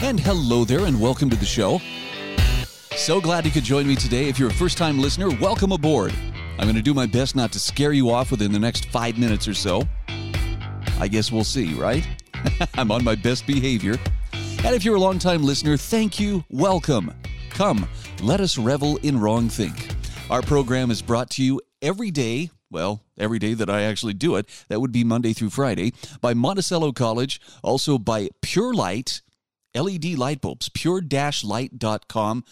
And hello there, and welcome to the show. So glad you could join me today. If you're a first time listener, welcome aboard. I'm going to do my best not to scare you off within the next five minutes or so. I guess we'll see, right? I'm on my best behavior. And if you're a long-time listener, thank you. Welcome. Come, let us revel in wrong think. Our program is brought to you every day well, every day that I actually do it, that would be Monday through Friday, by Monticello College, also by Pure Light, LED light bulbs, pure-light.com.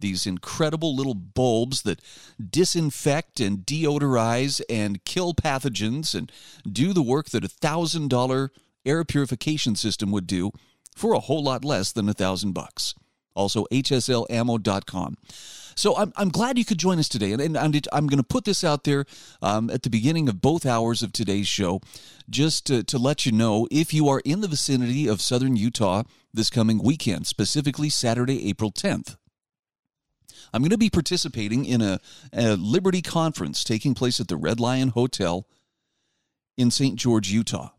These incredible little bulbs that disinfect and deodorize and kill pathogens and do the work that a $1,000 air purification system would do for a whole lot less than a thousand bucks. Also, hslammo.com. So I'm, I'm glad you could join us today. And, and I'm going to put this out there um, at the beginning of both hours of today's show, just to, to let you know if you are in the vicinity of southern Utah this coming weekend, specifically Saturday, April 10th. I'm going to be participating in a, a Liberty conference taking place at the Red Lion Hotel in St. George, Utah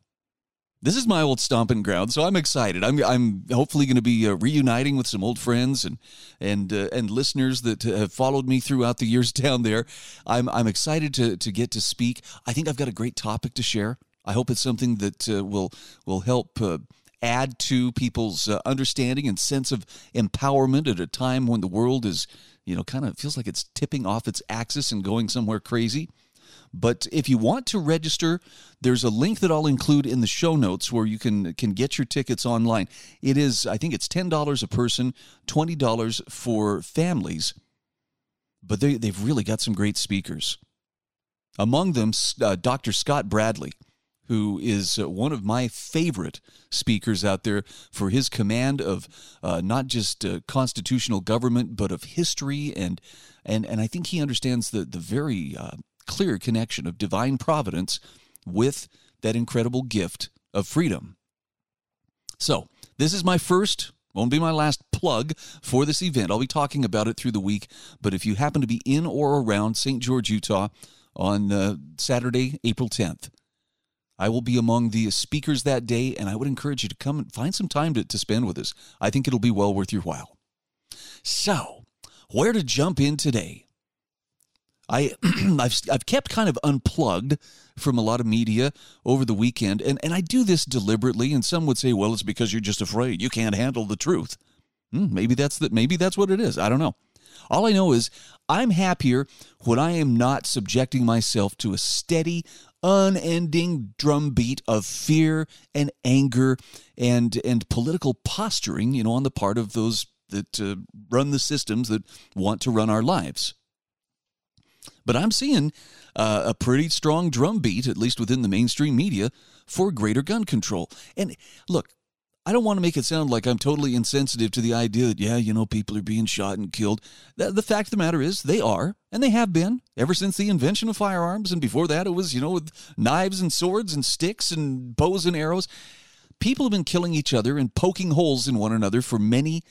this is my old stomping ground, so I'm excited. I'm I'm hopefully going to be uh, reuniting with some old friends and and uh, and listeners that have followed me throughout the years down there. I'm I'm excited to to get to speak. I think I've got a great topic to share. I hope it's something that uh, will will help uh, add to people's uh, understanding and sense of empowerment at a time when the world is, you know, kind of feels like it's tipping off its axis and going somewhere crazy. But if you want to register, there's a link that I'll include in the show notes where you can can get your tickets online. It is, I think it's ten dollars a person, twenty dollars for families. But they they've really got some great speakers. Among them, uh, Dr. Scott Bradley, who is uh, one of my favorite speakers out there for his command of uh, not just uh, constitutional government but of history and and and I think he understands the the very uh, clear connection of divine providence with that incredible gift of freedom. So, this is my first, won't be my last plug for this event. I'll be talking about it through the week, but if you happen to be in or around St. George, Utah on uh, Saturday, April 10th, I will be among the speakers that day, and I would encourage you to come and find some time to, to spend with us. I think it'll be well worth your while. So, where to jump in today? I I've I've kept kind of unplugged from a lot of media over the weekend, and and I do this deliberately. And some would say, well, it's because you're just afraid you can't handle the truth. Hmm, maybe that's that. Maybe that's what it is. I don't know. All I know is I'm happier when I am not subjecting myself to a steady, unending drumbeat of fear and anger and and political posturing. You know, on the part of those that uh, run the systems that want to run our lives. But I'm seeing uh, a pretty strong drumbeat, at least within the mainstream media, for greater gun control. And look, I don't want to make it sound like I'm totally insensitive to the idea that, yeah, you know, people are being shot and killed. The, the, fact of the matter is, they are, and they have been ever since the invention of firearms. And before that, it was, you know, with knives and swords and sticks and bows and arrows. People have been killing each other and poking holes in one another for many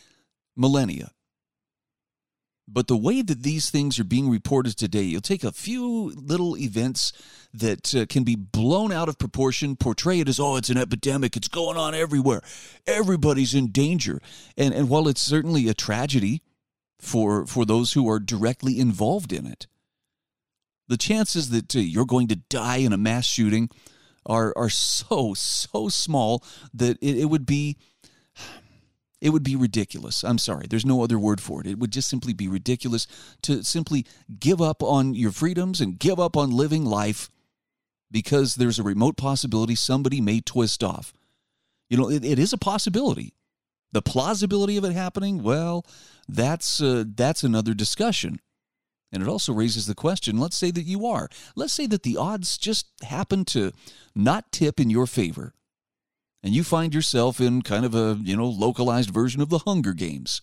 millennia. But the way that these things are being reported today, you'll take a few little events that uh, can be blown out of proportion, portray it as, oh, it's an epidemic, it's going on everywhere, everybody's in danger. And, and while it's certainly a tragedy for, for those who are directly involved in it, the chances that uh, you're going to die in a mass shooting are, are so, so small that it, it would be it would be ridiculous. I'm sorry, there's no other word for it. It would just simply be ridiculous to simply give up on your freedoms and give up on living life because there's a remote possibility somebody may twist off. You know, it, it is a possibility. The plausibility of it happening, well, that's uh, that's another discussion. And it also raises the question let's say that you are. Let's say that the odds just happen to not tip in your favor and you find yourself in kind of a, you know, localized version of the Hunger Games.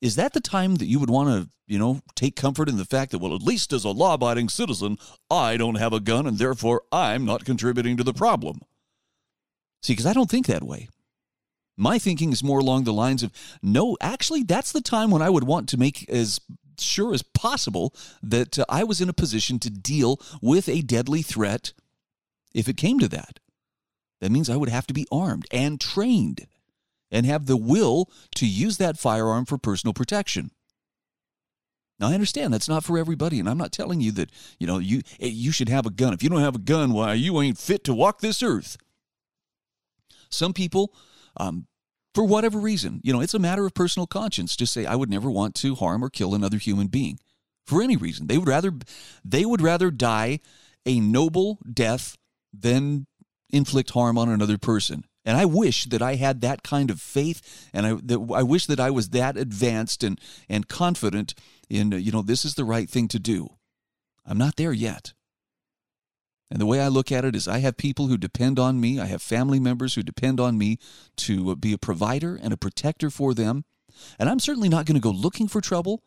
Is that the time that you would want to, you know, take comfort in the fact that, well, at least as a law abiding citizen, I don't have a gun and therefore I'm not contributing to the problem? See, because I don't think that way. My thinking is more along the lines of no, actually, that's the time when I would want to make as sure as possible that uh, I was in a position to deal with a deadly threat if it came to that. That means I would have to be armed and trained and have the will to use that firearm for personal protection. Now I understand that's not for everybody, and I'm not telling you that you know you eh, you should have a gun. If you don't have a gun, why you ain't fit to walk this earth. Some people, um, for whatever reason, you know, it's a matter of personal conscience. Just say I would never want to harm or kill another human being for any reason. They would rather they would rather die a noble death than inflict harm on another person. And I wish that I had that kind of faith, and I that, I wish that I was that advanced and and confident in you know this is the right thing to do. I'm not there yet. And the way I look at it is I have people who depend on me. I have family members who depend on me to be a provider and a protector for them. And I'm certainly not going to go looking for trouble.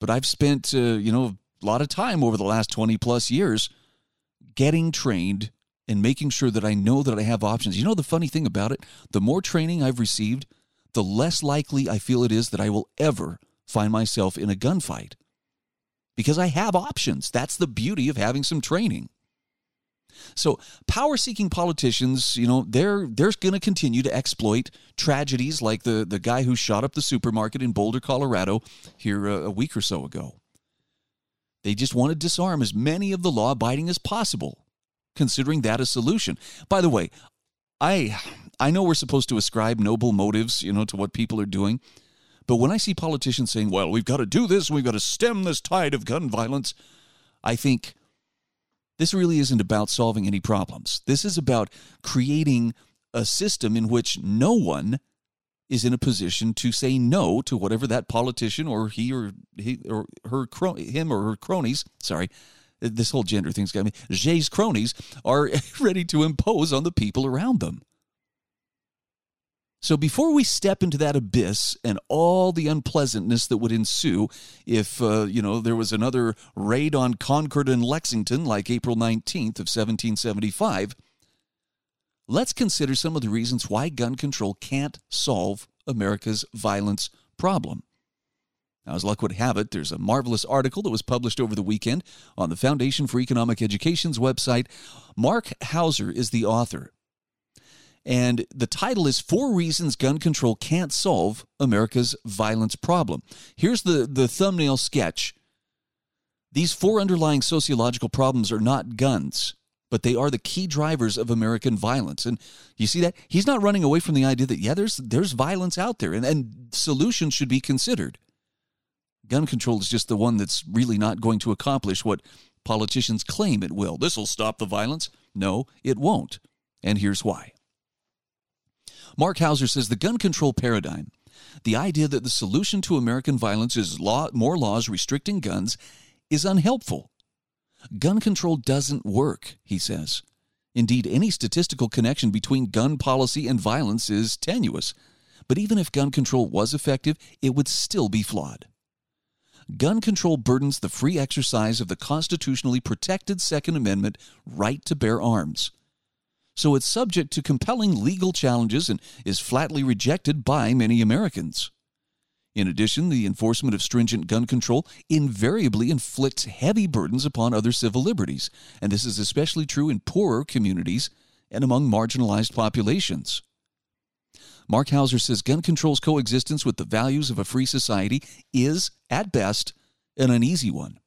But I've spent, uh, you know, a lot of time over the last 20 plus years getting trained and making sure that I know that I have options. You know, the funny thing about it, the more training I've received, the less likely I feel it is that I will ever find myself in a gunfight because I have options. That's the beauty of having some training. So, power seeking politicians, you know, they're they're going to continue to exploit tragedies like the the guy who shot up the supermarket in Boulder, Colorado here a, a week or so ago. They just want to disarm as many of the law abiding as possible, considering that a solution. By the way, I I know we're supposed to ascribe noble motives, you know, to what people are doing. But when I see politicians saying, well, we've got to do this, we've got to stem this tide of gun violence, I think this really isn't about solving any problems. This is about creating a system in which no one is in a position to say no to whatever that politician or he or he or her him or her cronies, sorry, this whole gender thing's got me. Jay's cronies are ready to impose on the people around them. So before we step into that abyss and all the unpleasantness that would ensue if uh, you know there was another raid on Concord and Lexington like April 19th of 1775, let's consider some of the reasons why gun control can't solve America's violence problem. Now, as luck would have it, there's a marvelous article that was published over the weekend on the Foundation for Economic Education's website. Mark Hauser is the author. And the title is Four Reasons Gun Control Can't Solve America's Violence Problem. Here's the, the thumbnail sketch. These four underlying sociological problems are not guns, but they are the key drivers of American violence. And you see that? He's not running away from the idea that, yeah, there's, there's violence out there and, and solutions should be considered. Gun control is just the one that's really not going to accomplish what politicians claim it will. This will stop the violence. No, it won't. And here's why. Mark Hauser says the gun control paradigm, the idea that the solution to American violence is law, more laws restricting guns, is unhelpful. Gun control doesn't work, he says. Indeed, any statistical connection between gun policy and violence is tenuous. But even if gun control was effective, it would still be flawed. Gun control burdens the free exercise of the constitutionally protected Second Amendment right to bear arms so it's subject to compelling legal challenges and is flatly rejected by many Americans. In addition, the enforcement of stringent gun control invariably inflicts heavy burdens upon other civil liberties, and this is especially true in poorer communities and among marginalized populations. Mark Hauser says gun control's coexistence with the values of a free society is, at best, an uneasy one.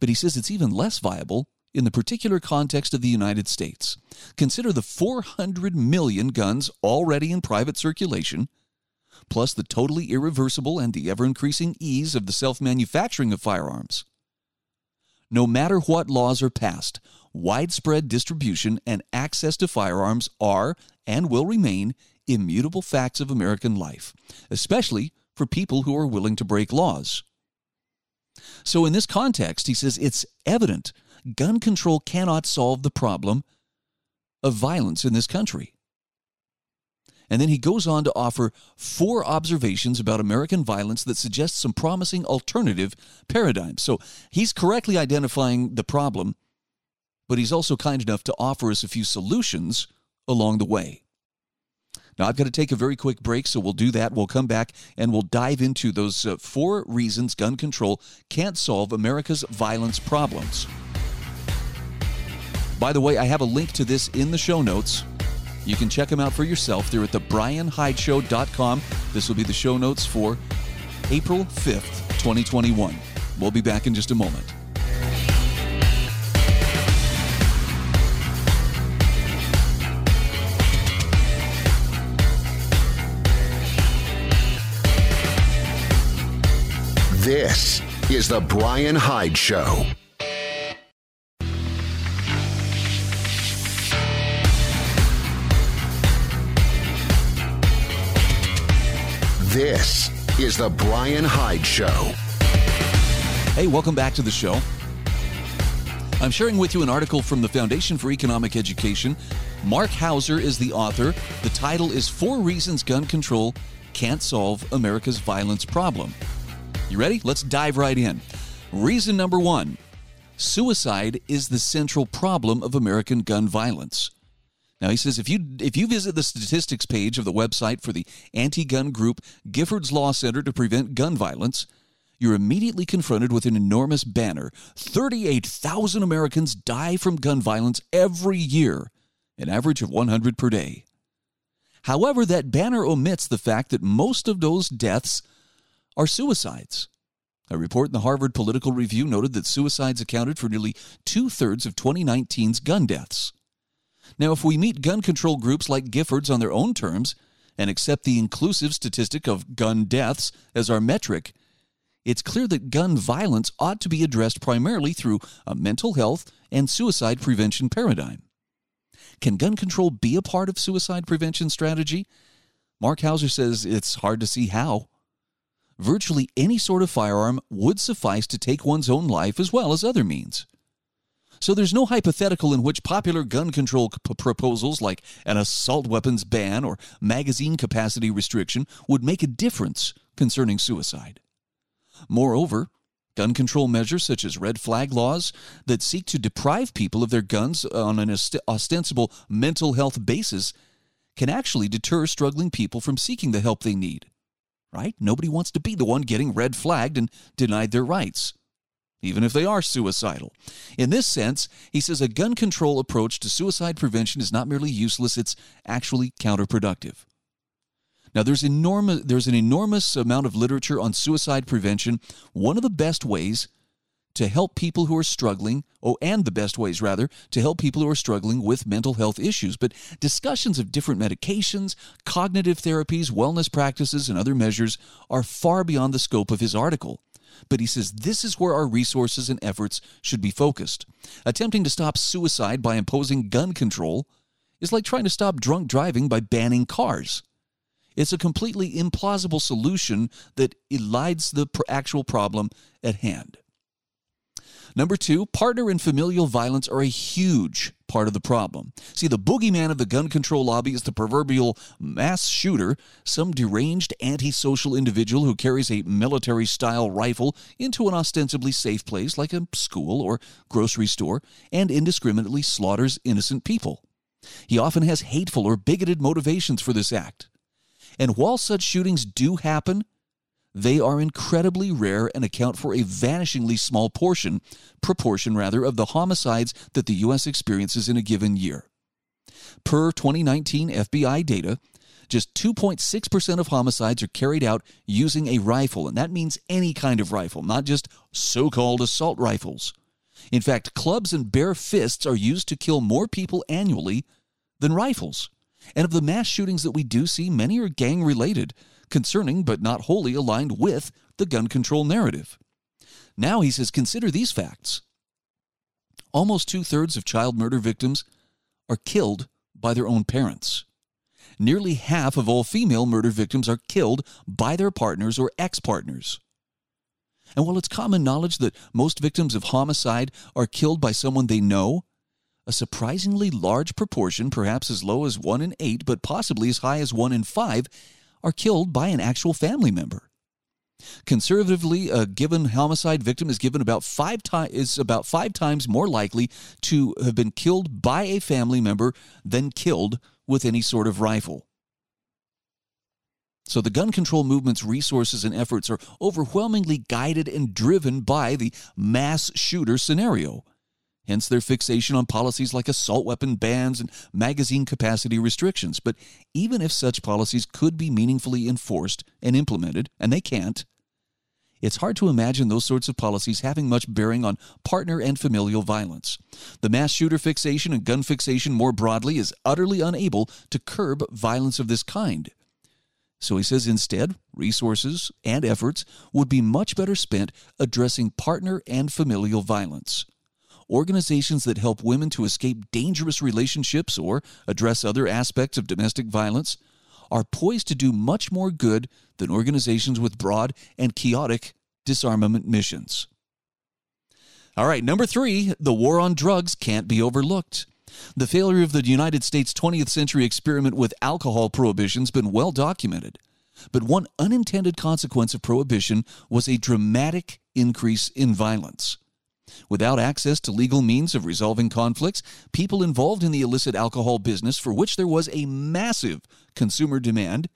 But he says it's even less viable in the particular context of the United States. Consider the 400 million guns already in private circulation, plus the totally irreversible and the ever increasing ease of the self manufacturing of firearms. No matter what laws are passed, widespread distribution and access to firearms are and will remain immutable facts of American life, especially for people who are willing to break laws. So, in this context, he says it's evident gun control cannot solve the problem of violence in this country. And then he goes on to offer four observations about American violence that suggest some promising alternative paradigms. So he's correctly identifying the problem, but he's also kind enough to offer us a few solutions along the way. Now, I've got to take a very quick break, so we'll do that. We'll come back and we'll dive into those uh, four reasons gun control can't solve America's violence problems. By the way, I have a link to this in the show notes. You can check them out for yourself. They're at thebrianhydeshow.com. This will be the show notes for April 5th, 2021. We'll be back in just a moment. This is The Brian Hyde Show. This is The Brian Hyde Show. Hey, welcome back to the show. I'm sharing with you an article from the Foundation for Economic Education. Mark Hauser is the author. The title is Four Reasons Gun Control Can't Solve America's Violence Problem. You ready? Let's dive right in. Reason number one suicide is the central problem of American gun violence. Now he says if you if you visit the statistics page of the website for the anti-gun group Giffords Law Center to Prevent Gun Violence, you're immediately confronted with an enormous banner. 38,000 Americans die from gun violence every year, an average of 100 per day. However, that banner omits the fact that most of those deaths are suicides. A report in the Harvard Political Review noted that suicides accounted for nearly two thirds of 2019's gun deaths. Now, if we meet gun control groups like Giffords on their own terms and accept the inclusive statistic of gun deaths as our metric, it's clear that gun violence ought to be addressed primarily through a mental health and suicide prevention paradigm. Can gun control be a part of suicide prevention strategy? Mark Hauser says it's hard to see how virtually any sort of firearm would suffice to take one's own life as well as other means. So there's no hypothetical in which popular gun control p- proposals like an assault weapons ban or magazine capacity restriction would make a difference concerning suicide. Moreover, gun control measures such as red flag laws that seek to deprive people of their guns on an ostensible mental health basis can actually deter struggling people from seeking the help they need right? Nobody wants to be the one getting red flagged and denied their rights, even if they are suicidal. In this sense, he says a gun control approach to suicide prevention is not merely useless, it's actually counterproductive. Now, there's, enormous, there's an enormous amount of literature on suicide prevention. One of the best ways to help people who are struggling, oh, and the best ways, rather, to help people who are struggling with mental health issues. But discussions of different medications, cognitive therapies, wellness practices, and other measures are far beyond the scope of his article. But he says this is where our resources and efforts should be focused. Attempting to stop suicide by imposing gun control is like trying to stop drunk driving by banning cars. It's a completely implausible solution that elides the actual problem at hand. Number two, partner and familial violence are a huge part of the problem. See, the boogeyman of the gun control lobby is the proverbial mass shooter, some deranged antisocial individual who carries a military style rifle into an ostensibly safe place like a school or grocery store and indiscriminately slaughters innocent people. He often has hateful or bigoted motivations for this act. And while such shootings do happen, they are incredibly rare and account for a vanishingly small portion, proportion rather, of the homicides that the U.S. experiences in a given year. Per 2019 FBI data, just 2.6% of homicides are carried out using a rifle, and that means any kind of rifle, not just so called assault rifles. In fact, clubs and bare fists are used to kill more people annually than rifles. And of the mass shootings that we do see, many are gang related, concerning but not wholly aligned with the gun control narrative. Now he says, consider these facts. Almost two thirds of child murder victims are killed by their own parents. Nearly half of all female murder victims are killed by their partners or ex partners. And while it's common knowledge that most victims of homicide are killed by someone they know, a surprisingly large proportion, perhaps as low as 1 in 8, but possibly as high as 1 in 5, are killed by an actual family member. Conservatively, a given homicide victim is given about five times is about five times more likely to have been killed by a family member than killed with any sort of rifle. So the gun control movement's resources and efforts are overwhelmingly guided and driven by the mass shooter scenario. Hence their fixation on policies like assault weapon bans and magazine capacity restrictions. But even if such policies could be meaningfully enforced and implemented, and they can't, it's hard to imagine those sorts of policies having much bearing on partner and familial violence. The mass shooter fixation and gun fixation more broadly is utterly unable to curb violence of this kind. So he says instead, resources and efforts would be much better spent addressing partner and familial violence organizations that help women to escape dangerous relationships or address other aspects of domestic violence are poised to do much more good than organizations with broad and chaotic disarmament missions. All right, number three, the war on drugs can't be overlooked. The failure of the United States 20th century experiment with alcohol prohibition has been well documented. But one unintended consequence of prohibition was a dramatic increase in violence. Without access to legal means of resolving conflicts, people involved in the illicit alcohol business, for which there was a massive consumer demand,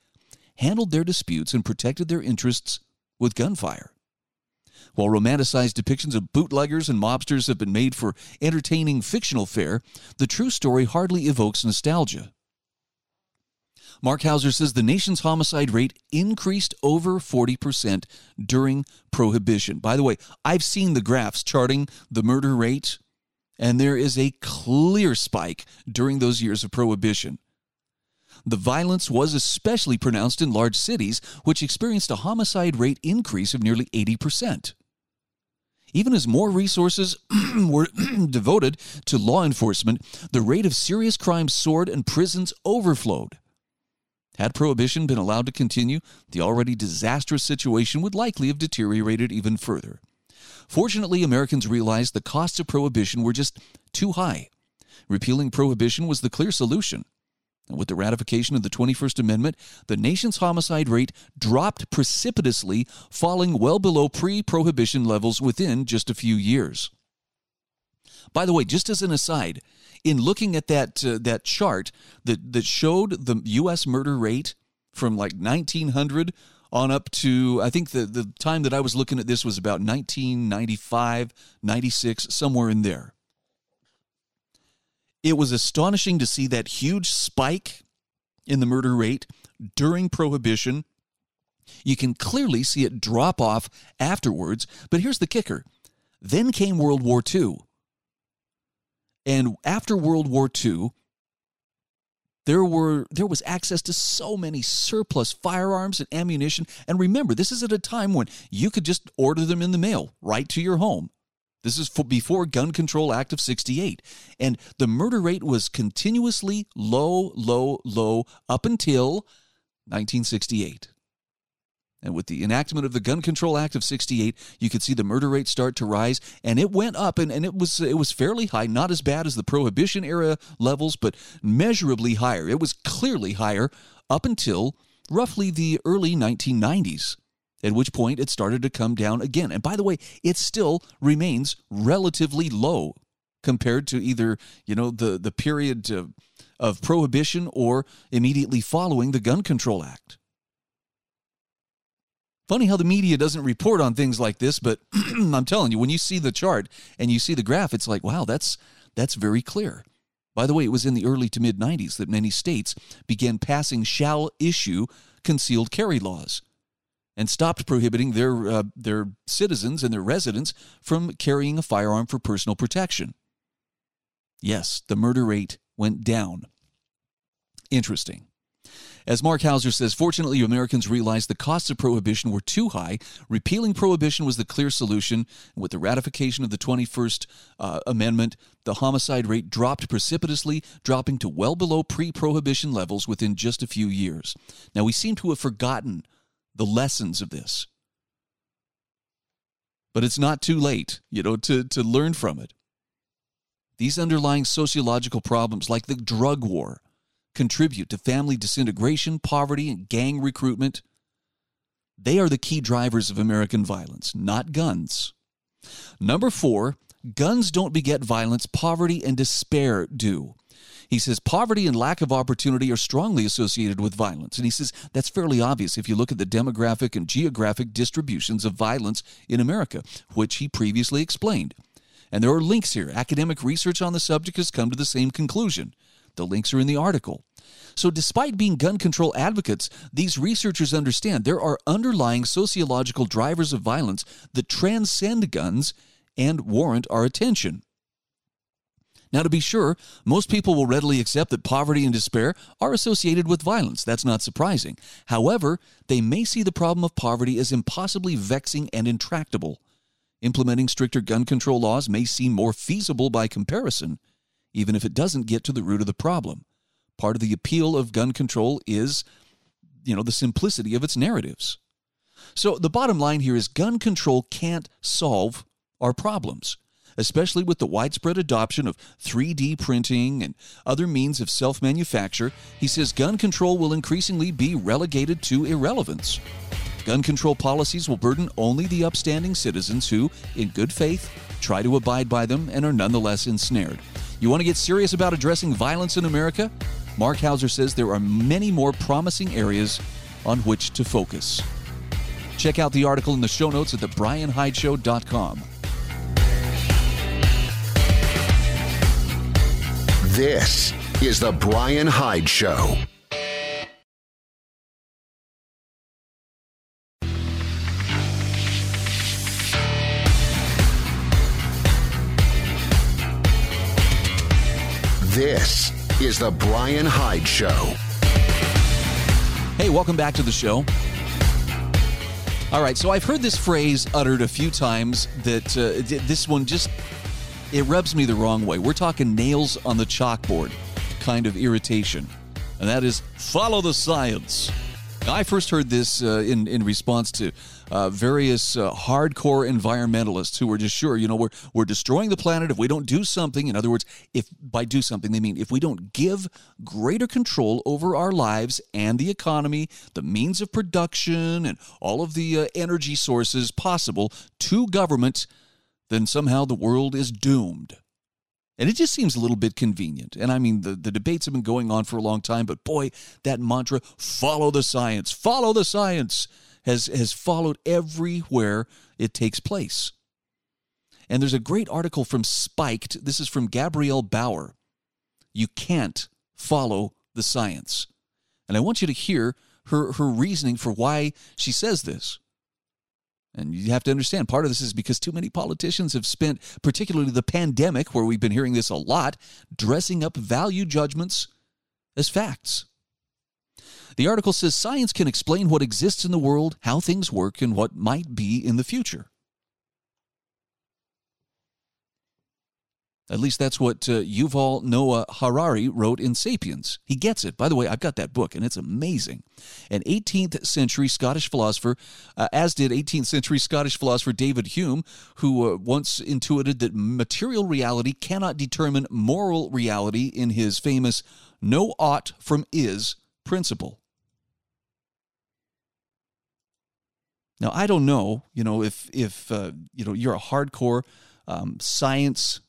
handled their disputes and protected their interests with gunfire. While romanticized depictions of bootleggers and mobsters have been made for entertaining fictional fare, the true story hardly evokes nostalgia. Mark Hauser says the nation's homicide rate increased over 40% during Prohibition. By the way, I've seen the graphs charting the murder rate, and there is a clear spike during those years of Prohibition. The violence was especially pronounced in large cities, which experienced a homicide rate increase of nearly 80%. Even as more resources were devoted to law enforcement, the rate of serious crime soared and prisons overflowed. Had prohibition been allowed to continue, the already disastrous situation would likely have deteriorated even further. Fortunately, Americans realized the costs of prohibition were just too high. Repealing prohibition was the clear solution. And with the ratification of the 21st Amendment, the nation's homicide rate dropped precipitously, falling well below pre prohibition levels within just a few years. By the way, just as an aside, in looking at that uh, that chart that that showed the U.S. murder rate from like 1900 on up to I think the the time that I was looking at this was about 1995, 96, somewhere in there. It was astonishing to see that huge spike in the murder rate during prohibition. You can clearly see it drop off afterwards, but here's the kicker. Then came World War II. And after World War II, there were there was access to so many surplus firearms and ammunition. And remember this is at a time when you could just order them in the mail right to your home. This is before gun control act of 68 and the murder rate was continuously low low low up until 1968 and with the enactment of the Gun Control Act of 68, you could see the murder rate start to rise and it went up and, and it was it was fairly high, not as bad as the prohibition era levels, but measurably higher. It was clearly higher up until roughly the early 1990s. At which point it started to come down again. And by the way, it still remains relatively low compared to either, you know, the, the period of, of prohibition or immediately following the Gun Control Act. Funny how the media doesn't report on things like this, but I'm telling you, when you see the chart and you see the graph, it's like, wow, that's that's very clear. By the way, it was in the early to mid 90s that many states began passing shall issue concealed carry laws and stopped prohibiting their uh, their citizens and their residents from carrying a firearm for personal protection. Yes, the murder rate went down. Interesting. As Mark Hauser says, fortunately, Americans realized the costs of prohibition were too high. Repealing prohibition was the clear solution. with the ratification of the 21st uh, Amendment, the homicide rate dropped precipitously, dropping to well below pre prohibition levels within just a few years. Now, we seem to have forgotten the lessons of this. but it's not too late, you know, to, to learn from it. These underlying sociological problems, like the drug war, contribute to family disintegration, poverty, and gang recruitment. They are the key drivers of American violence, not guns. Number four, guns don't beget violence, poverty and despair do. He says poverty and lack of opportunity are strongly associated with violence. And he says that's fairly obvious if you look at the demographic and geographic distributions of violence in America, which he previously explained. And there are links here. Academic research on the subject has come to the same conclusion. The links are in the article. So, despite being gun control advocates, these researchers understand there are underlying sociological drivers of violence that transcend guns and warrant our attention. Now, to be sure, most people will readily accept that poverty and despair are associated with violence. That's not surprising. However, they may see the problem of poverty as impossibly vexing and intractable. Implementing stricter gun control laws may seem more feasible by comparison, even if it doesn't get to the root of the problem. Part of the appeal of gun control is, you know, the simplicity of its narratives. So the bottom line here is gun control can't solve our problems especially with the widespread adoption of 3D printing and other means of self manufacture, he says gun control will increasingly be relegated to irrelevance. Gun control policies will burden only the upstanding citizens who, in good faith, try to abide by them and are nonetheless ensnared. You want to get serious about addressing violence in America? Mark Hauser says there are many more promising areas on which to focus. Check out the article in the show notes at thebrianhydeshow.com. This is The Brian Hyde Show. This is The Brian Hyde Show. Hey, welcome back to the show. All right, so I've heard this phrase uttered a few times that uh, this one just it rubs me the wrong way. We're talking nails on the chalkboard kind of irritation, and that is follow the science. I first heard this uh, in in response to uh, various uh, hardcore environmentalists who were just sure, you know, we're we're destroying the planet if we don't do something. In other words, if by do something they mean if we don't give greater control over our lives and the economy, the means of production, and all of the uh, energy sources possible to government then somehow the world is doomed. And it just seems a little bit convenient. And I mean, the, the debates have been going on for a long time, but boy, that mantra, follow the science, follow the science, has, has followed everywhere it takes place. And there's a great article from Spiked. This is from Gabrielle Bauer. You can't follow the science. And I want you to hear her, her reasoning for why she says this. And you have to understand part of this is because too many politicians have spent, particularly the pandemic, where we've been hearing this a lot, dressing up value judgments as facts. The article says science can explain what exists in the world, how things work, and what might be in the future. At least that's what uh, Yuval Noah Harari wrote in Sapiens. He gets it. By the way, I've got that book, and it's amazing. An 18th century Scottish philosopher, uh, as did 18th century Scottish philosopher David Hume, who uh, once intuited that material reality cannot determine moral reality in his famous "know ought from is" principle. Now, I don't know, you know, if if uh, you know you're a hardcore um, science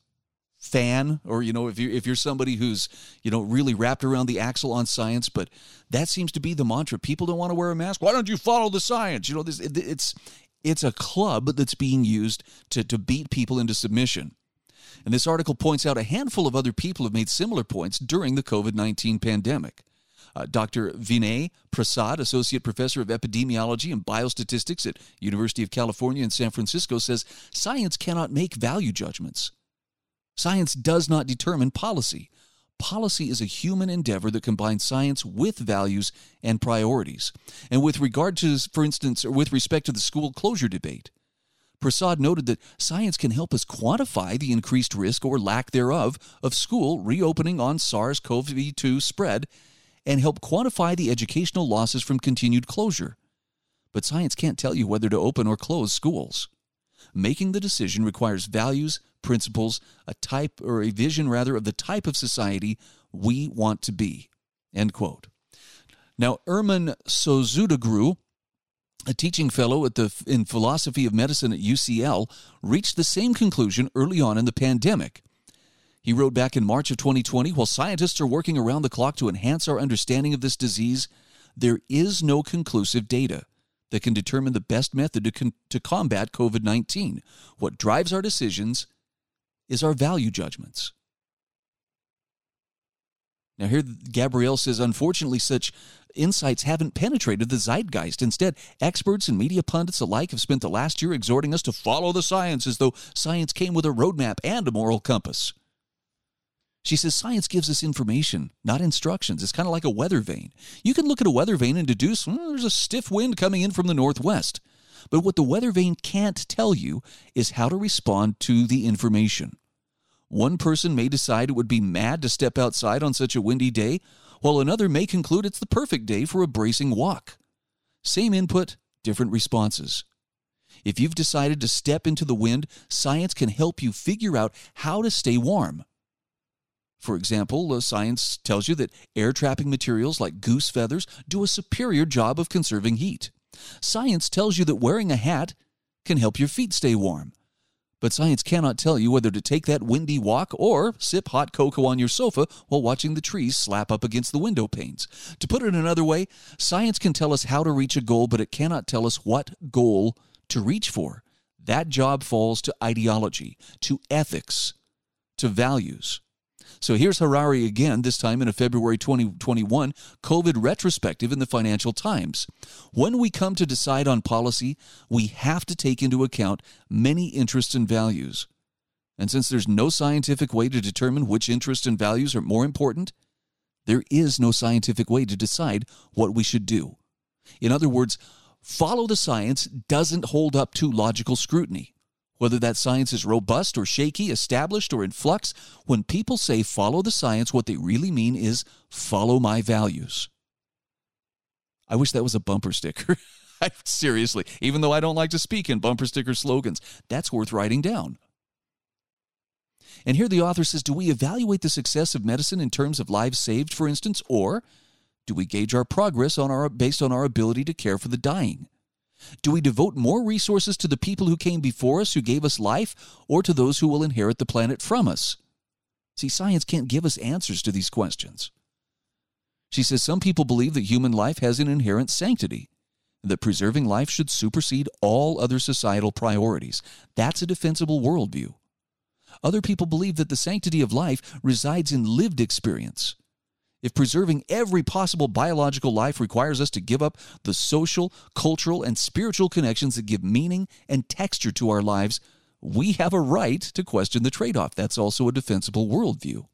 fan or you know if you if you're somebody who's you know really wrapped around the axle on science but that seems to be the mantra people don't want to wear a mask why don't you follow the science you know this it, it's it's a club that's being used to to beat people into submission and this article points out a handful of other people have made similar points during the covid-19 pandemic uh, Dr. Vinay Prasad, Associate Professor of Epidemiology and Biostatistics at University of California in San Francisco, says science cannot make value judgments. Science does not determine policy. Policy is a human endeavor that combines science with values and priorities. And with regard to, for instance, or with respect to the school closure debate, Prasad noted that science can help us quantify the increased risk or lack thereof of school reopening on SARS CoV 2 spread and help quantify the educational losses from continued closure. But science can't tell you whether to open or close schools. Making the decision requires values, principles, a type or a vision rather of the type of society we want to be. End quote. Now, Erman Sozudogru, a teaching fellow at the, in philosophy of medicine at UCL, reached the same conclusion early on in the pandemic. He wrote back in March of 2020 While scientists are working around the clock to enhance our understanding of this disease, there is no conclusive data that can determine the best method to, con- to combat COVID 19. What drives our decisions is our value judgments. Now, here Gabrielle says, unfortunately, such insights haven't penetrated the zeitgeist. Instead, experts and media pundits alike have spent the last year exhorting us to follow the science as though science came with a roadmap and a moral compass. She says science gives us information, not instructions. It's kind of like a weather vane. You can look at a weather vane and deduce hmm, there's a stiff wind coming in from the northwest. But what the weather vane can't tell you is how to respond to the information. One person may decide it would be mad to step outside on such a windy day, while another may conclude it's the perfect day for a bracing walk. Same input, different responses. If you've decided to step into the wind, science can help you figure out how to stay warm. For example, science tells you that air trapping materials like goose feathers do a superior job of conserving heat. Science tells you that wearing a hat can help your feet stay warm. But science cannot tell you whether to take that windy walk or sip hot cocoa on your sofa while watching the trees slap up against the window panes. To put it another way, science can tell us how to reach a goal, but it cannot tell us what goal to reach for. That job falls to ideology, to ethics, to values. So here's Harari again, this time in a February 2021 COVID retrospective in the Financial Times. When we come to decide on policy, we have to take into account many interests and values. And since there's no scientific way to determine which interests and values are more important, there is no scientific way to decide what we should do. In other words, follow the science doesn't hold up to logical scrutiny. Whether that science is robust or shaky, established or in flux, when people say follow the science, what they really mean is follow my values. I wish that was a bumper sticker. Seriously, even though I don't like to speak in bumper sticker slogans, that's worth writing down. And here the author says Do we evaluate the success of medicine in terms of lives saved, for instance, or do we gauge our progress on our, based on our ability to care for the dying? Do we devote more resources to the people who came before us, who gave us life, or to those who will inherit the planet from us? See, science can't give us answers to these questions. She says some people believe that human life has an inherent sanctity, that preserving life should supersede all other societal priorities. That's a defensible worldview. Other people believe that the sanctity of life resides in lived experience if preserving every possible biological life requires us to give up the social, cultural, and spiritual connections that give meaning and texture to our lives, we have a right to question the trade off. That's also a defensible worldview.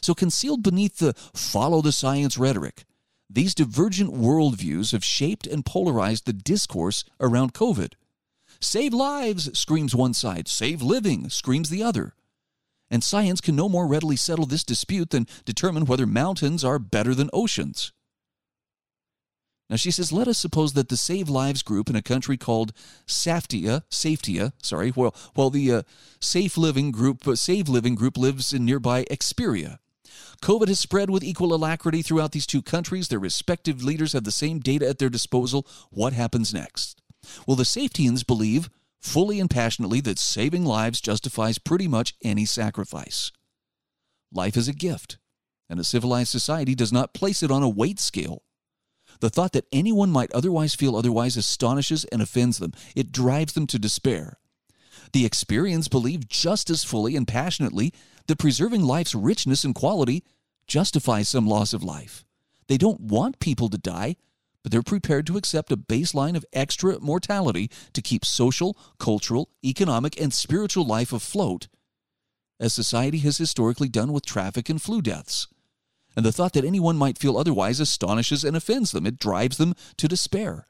So, concealed beneath the follow the science rhetoric, these divergent worldviews have shaped and polarized the discourse around COVID. Save lives, screams one side. Save living, screams the other and science can no more readily settle this dispute than determine whether mountains are better than oceans. Now she says, let us suppose that the Save Lives group in a country called Saftia, Safetia, sorry, while, while the uh, Safe Living group, uh, Save Living group lives in nearby Experia. COVID has spread with equal alacrity throughout these two countries. Their respective leaders have the same data at their disposal. What happens next? Well, the Safetians believe fully and passionately that saving lives justifies pretty much any sacrifice. Life is a gift, and a civilized society does not place it on a weight scale. The thought that anyone might otherwise feel otherwise astonishes and offends them. It drives them to despair. The Experians believe just as fully and passionately that preserving life's richness and quality justifies some loss of life. They don't want people to die, but they're prepared to accept a baseline of extra mortality to keep social, cultural, economic, and spiritual life afloat, as society has historically done with traffic and flu deaths. And the thought that anyone might feel otherwise astonishes and offends them. It drives them to despair.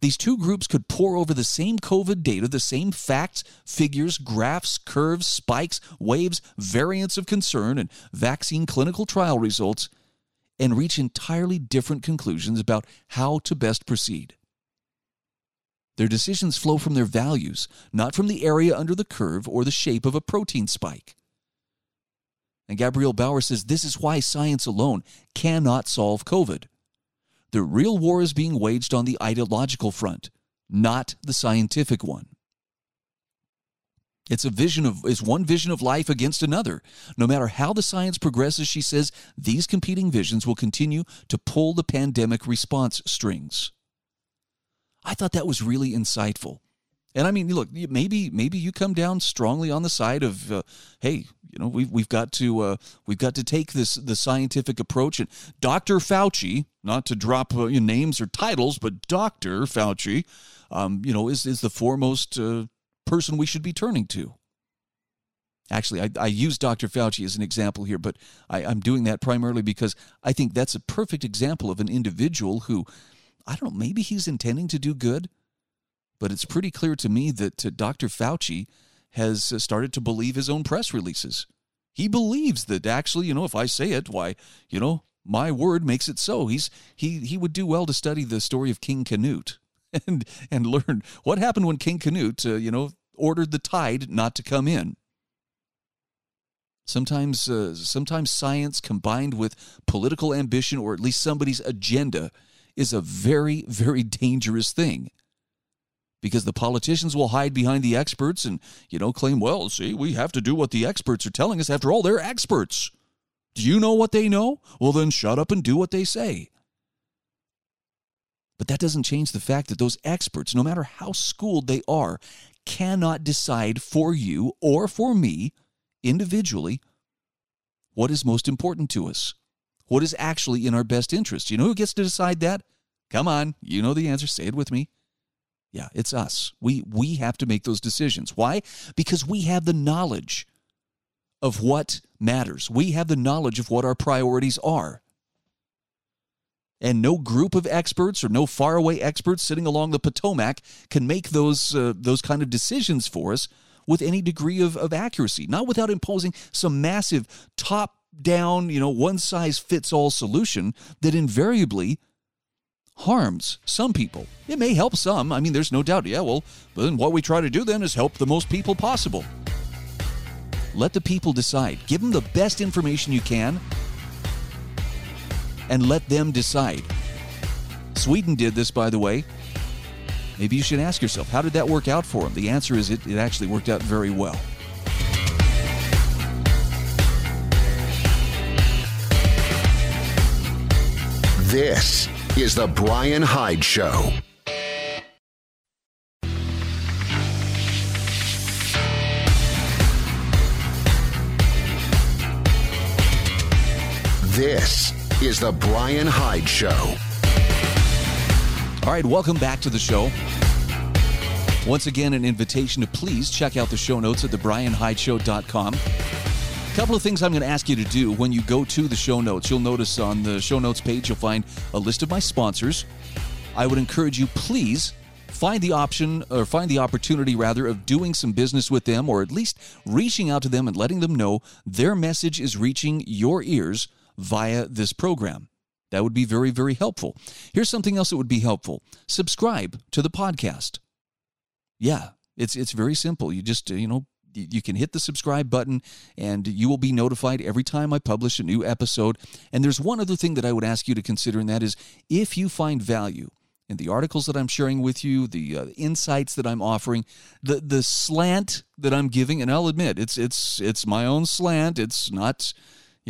These two groups could pore over the same COVID data, the same facts, figures, graphs, curves, spikes, waves, variants of concern, and vaccine clinical trial results and reach entirely different conclusions about how to best proceed. Their decisions flow from their values, not from the area under the curve or the shape of a protein spike. And Gabrielle Bauer says this is why science alone cannot solve COVID. The real war is being waged on the ideological front, not the scientific one. It's a vision of it's one vision of life against another. No matter how the science progresses, she says, these competing visions will continue to pull the pandemic response strings. I thought that was really insightful. And I mean, look, maybe maybe you come down strongly on the side of, uh, hey, you know, we've we've got to uh, we've got to take this the scientific approach. And Dr. Fauci, not to drop uh, names or titles, but Dr. Fauci, um, you know, is is the foremost uh, person we should be turning to. Actually, I, I use Dr. Fauci as an example here, but I, I'm doing that primarily because I think that's a perfect example of an individual who, I don't know, maybe he's intending to do good, but it's pretty clear to me that uh, Dr. Fauci has uh, started to believe his own press releases. He believes that actually, you know, if I say it, why, you know, my word makes it so. He's he he would do well to study the story of King Canute and and learn what happened when King Canute, uh, you know, ordered the tide not to come in. Sometimes, uh, sometimes science combined with political ambition or at least somebody's agenda is a very, very dangerous thing. Because the politicians will hide behind the experts and, you know, claim, well, see, we have to do what the experts are telling us. After all, they're experts. Do you know what they know? Well, then shut up and do what they say. But that doesn't change the fact that those experts, no matter how schooled they are, cannot decide for you or for me individually what is most important to us, what is actually in our best interest. You know who gets to decide that? Come on, you know the answer. Say it with me. Yeah, it's us. We we have to make those decisions. Why? Because we have the knowledge of what matters. We have the knowledge of what our priorities are. And no group of experts or no faraway experts sitting along the Potomac can make those, uh, those kind of decisions for us with any degree of, of accuracy, not without imposing some massive top down, you know, one size fits all solution that invariably harms some people. It may help some. I mean, there's no doubt. Yeah, well, but then what we try to do then is help the most people possible. Let the people decide. Give them the best information you can and let them decide. Sweden did this, by the way. Maybe you should ask yourself, how did that work out for them? The answer is it, it actually worked out very well. This is The Brian Hyde Show. This is The Brian Hyde Show. All right, welcome back to the show. Once again, an invitation to please check out the show notes at thebrianhydeshow.com. A couple of things I'm going to ask you to do when you go to the show notes. You'll notice on the show notes page, you'll find a list of my sponsors. I would encourage you, please find the option or find the opportunity rather of doing some business with them or at least reaching out to them and letting them know their message is reaching your ears via this program. That would be very, very helpful. Here's something else that would be helpful subscribe to the podcast. Yeah, it's, it's very simple. You just, you know, you can hit the subscribe button and you will be notified every time I publish a new episode. And there's one other thing that I would ask you to consider, and that is if you find value in the articles that I'm sharing with you, the uh, insights that I'm offering, the the slant that I'm giving, and I'll admit it's it's it's my own slant. It's not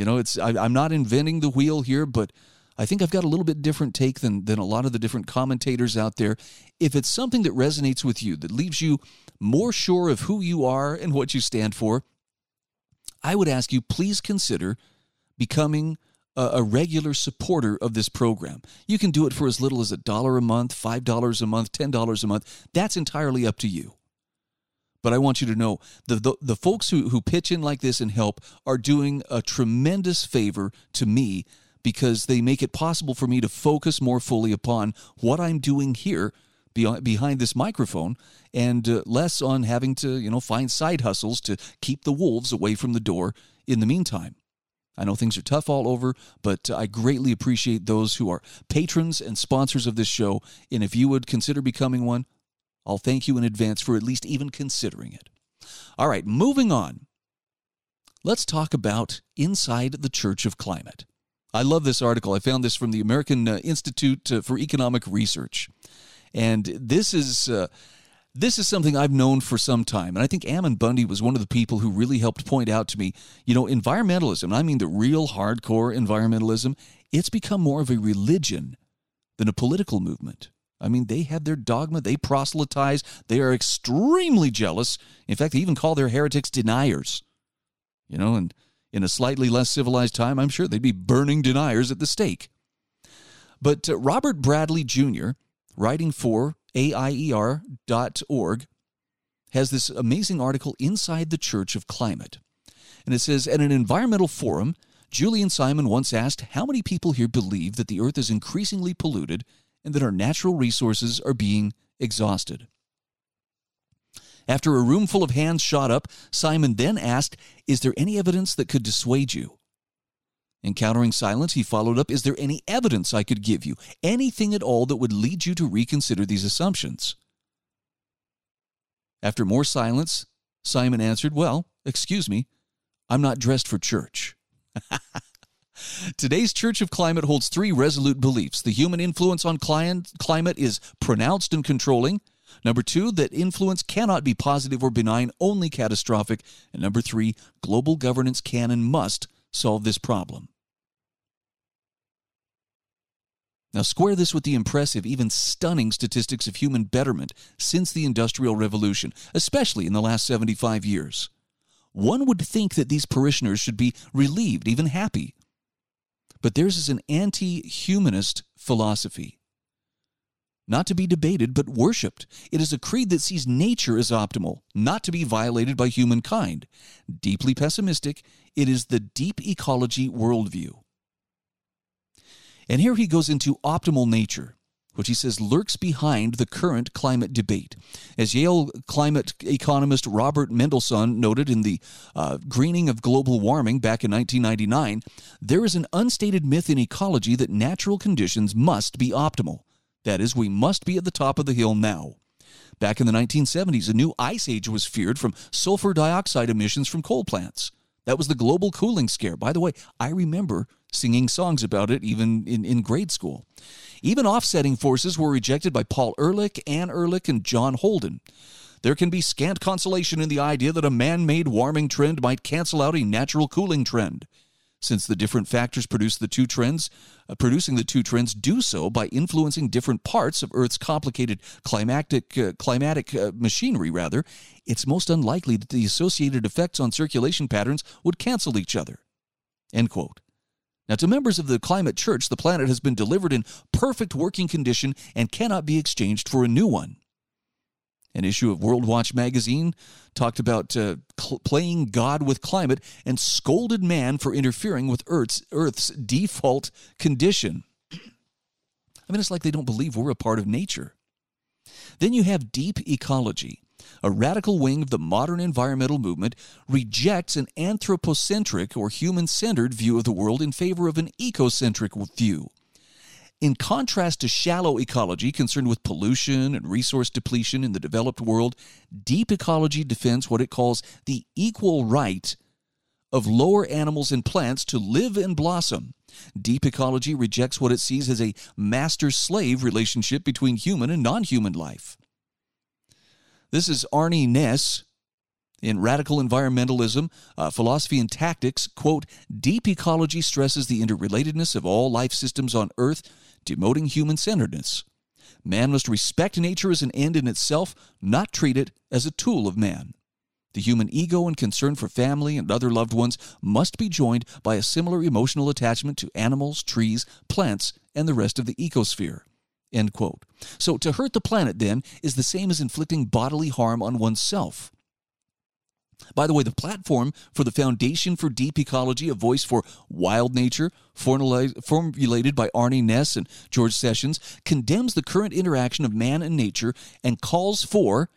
you know, it's I, I'm not inventing the wheel here, but I think I've got a little bit different take than than a lot of the different commentators out there. If it's something that resonates with you, that leaves you more sure of who you are and what you stand for, I would ask you please consider becoming a, a regular supporter of this program. You can do it for as little as a dollar a month, five dollars a month, ten dollars a month. That's entirely up to you. But I want you to know the, the, the folks who, who pitch in like this and help are doing a tremendous favor to me because they make it possible for me to focus more fully upon what I'm doing here behind this microphone and uh, less on having to you know find side hustles to keep the wolves away from the door in the meantime I know things are tough all over, but I greatly appreciate those who are patrons and sponsors of this show. And if you would consider becoming one, I'll thank you in advance for at least even considering it. All right, moving on. Let's talk about Inside the Church of Climate. I love this article. I found this from the American uh, Institute uh, for Economic Research. And this is. Uh, this is something I've known for some time. And I think Ammon Bundy was one of the people who really helped point out to me, you know, environmentalism, I mean the real hardcore environmentalism, it's become more of a religion than a political movement. I mean, they have their dogma, they proselytize, they are extremely jealous. In fact, they even call their heretics deniers. You know, and in a slightly less civilized time, I'm sure they'd be burning deniers at the stake. But uh, Robert Bradley Jr., writing for AIER.org, has this amazing article inside the Church of Climate. And it says At an environmental forum, Julian Simon once asked how many people here believe that the earth is increasingly polluted and that our natural resources are being exhausted. After a room full of hands shot up, Simon then asked, Is there any evidence that could dissuade you? Encountering silence, he followed up, Is there any evidence I could give you? Anything at all that would lead you to reconsider these assumptions? After more silence, Simon answered, Well, excuse me, I'm not dressed for church. Today's Church of Climate holds three resolute beliefs. The human influence on climate is pronounced and controlling. Number two, that influence cannot be positive or benign, only catastrophic. And number three, global governance can and must solve this problem. Now, square this with the impressive, even stunning statistics of human betterment since the Industrial Revolution, especially in the last 75 years. One would think that these parishioners should be relieved, even happy. But theirs is an anti humanist philosophy. Not to be debated, but worshiped. It is a creed that sees nature as optimal, not to be violated by humankind. Deeply pessimistic, it is the deep ecology worldview. And here he goes into optimal nature which he says lurks behind the current climate debate. As Yale climate economist Robert Mendelsohn noted in the uh, Greening of Global Warming back in 1999, there is an unstated myth in ecology that natural conditions must be optimal. That is, we must be at the top of the hill now. Back in the 1970s, a new ice age was feared from sulfur dioxide emissions from coal plants. That was the global cooling scare. By the way, I remember singing songs about it even in, in grade school. Even offsetting forces were rejected by Paul Ehrlich, Anne Ehrlich, and John Holdren. There can be scant consolation in the idea that a man made warming trend might cancel out a natural cooling trend. Since the different factors produce the two trends, uh, producing the two trends do so by influencing different parts of Earth's complicated climatic, uh, climatic uh, machinery, rather, it's most unlikely that the associated effects on circulation patterns would cancel each other. End quote. Now, to members of the climate church, the planet has been delivered in perfect working condition and cannot be exchanged for a new one. An issue of World Watch magazine talked about uh, cl- playing God with climate and scolded man for interfering with Earth's, Earth's default condition. I mean, it's like they don't believe we're a part of nature. Then you have deep ecology a radical wing of the modern environmental movement rejects an anthropocentric or human centered view of the world in favor of an ecocentric view. In contrast to shallow ecology concerned with pollution and resource depletion in the developed world, deep ecology defends what it calls the equal right of lower animals and plants to live and blossom. Deep ecology rejects what it sees as a master slave relationship between human and non human life. This is Arne Naess in Radical Environmentalism, uh, Philosophy and Tactics. Quote Deep ecology stresses the interrelatedness of all life systems on Earth, demoting human centeredness. Man must respect nature as an end in itself, not treat it as a tool of man. The human ego and concern for family and other loved ones must be joined by a similar emotional attachment to animals, trees, plants, and the rest of the ecosphere. End quote. So to hurt the planet, then, is the same as inflicting bodily harm on oneself. By the way, the platform for the Foundation for Deep Ecology, a voice for wild nature, formulated by Arne Naess and George Sessions, condemns the current interaction of man and nature and calls for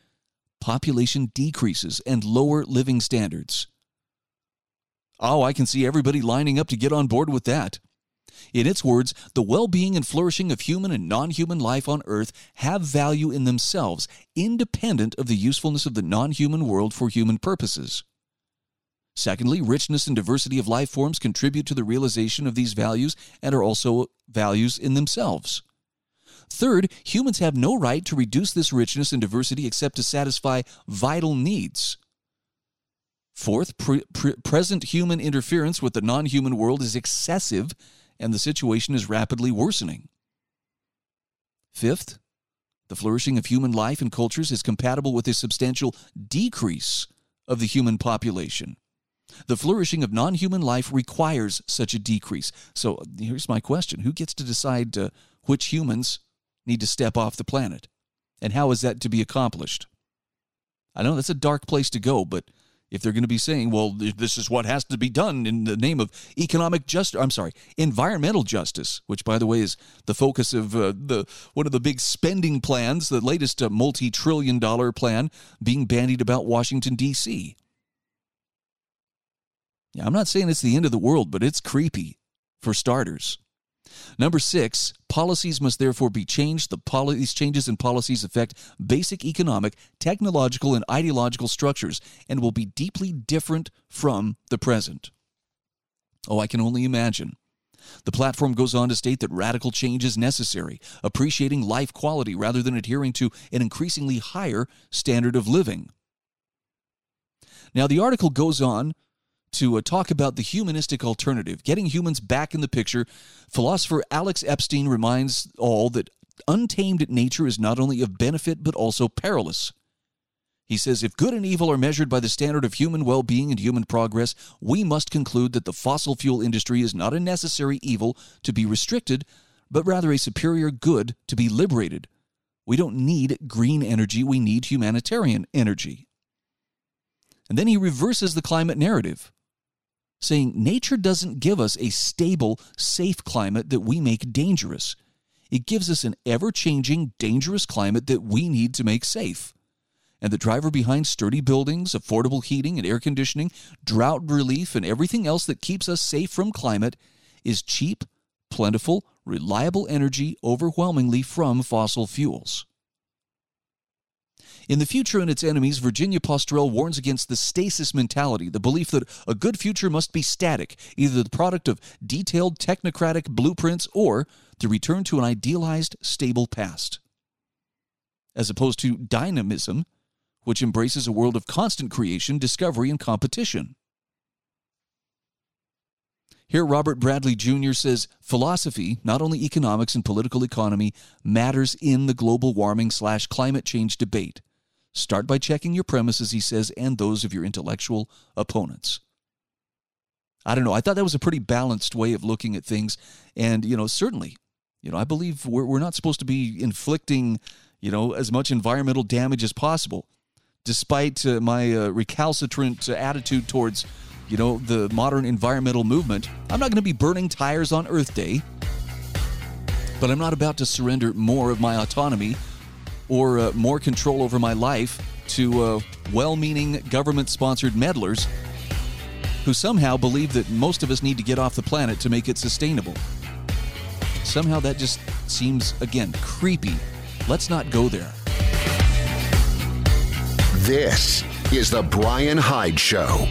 population decreases and lower living standards. Oh, I can see everybody lining up to get on board with that. In its words, the well being and flourishing of human and non human life on Earth have value in themselves, independent of the usefulness of the non human world for human purposes. Secondly, richness and diversity of life forms contribute to the realization of these values and are also values in themselves. Third, humans have no right to reduce this richness and diversity except to satisfy vital needs. Fourth, pre- pre- present human interference with the non human world is excessive and the situation is rapidly worsening. Fifth, the flourishing of human life and cultures is compatible with a substantial decrease of the human population. The flourishing of non human life requires such a decrease. So here's my question Who gets to decide uh, which humans need to step off the planet? And how is that to be accomplished? I know that's a dark place to go, but if they're going to be saying, well, this is what has to be done in the name of economic justice, I'm sorry, environmental justice, which, by the way, is the focus of uh, the one of the big spending plans, the latest uh, multi trillion dollar plan being bandied about Washington, D.C. Yeah, I'm not saying it's the end of the world, but it's creepy, for starters. Number six, policies must therefore be changed. The these changes in policies affect basic economic, technological, and ideological structures and will be deeply different from the present. Oh, I can only imagine. The platform goes on to state that radical change is necessary, appreciating life quality rather than adhering to an increasingly higher standard of living. Now, the article goes on to uh, talk about the humanistic alternative, getting humans back in the picture. Philosopher Alex Epstein reminds all that untamed nature is not only of benefit but also perilous. He says if good and evil are measured by the standard of human well being and human progress, we must conclude that the fossil fuel industry is not a necessary evil to be restricted, but rather a superior good to be liberated. We don't need green energy, we need humanitarian energy. And then he reverses the climate narrative saying nature doesn't give us a stable, safe climate that we make dangerous. It gives us an ever changing, dangerous climate that we need to make safe. And the driver behind sturdy buildings, affordable heating and air conditioning, drought relief, and everything else that keeps us safe from climate is cheap, plentiful, reliable energy overwhelmingly from fossil fuels. In The Future and Its Enemies, Virginia Postrel warns against the stasis mentality, the belief that a good future must be static, either the product of detailed technocratic blueprints or the return to an idealized, stable past. As opposed to dynamism, which embraces a world of constant creation, discovery, and competition. Here, Robert Bradley Jr. says philosophy, not only economics and political economy, matters in the global warming slash climate change debate. Start by checking your premises, he says, and those of your intellectual opponents. I don't know. I thought that was a pretty balanced way of looking at things. And, you know, certainly, you know, I believe we're, we're not supposed to be inflicting, you know, as much environmental damage as possible, despite uh, my uh, recalcitrant uh, attitude towards, you know, the modern environmental movement. I'm not going to be burning tires on Earth Day, but I'm not about to surrender more of my autonomy or uh, more control over my life to uh, well meaning government sponsored meddlers who somehow believe that most of us need to get off the planet to make it sustainable. Somehow that just seems, again, creepy. Let's not go there. This is The Brian Hyde Show.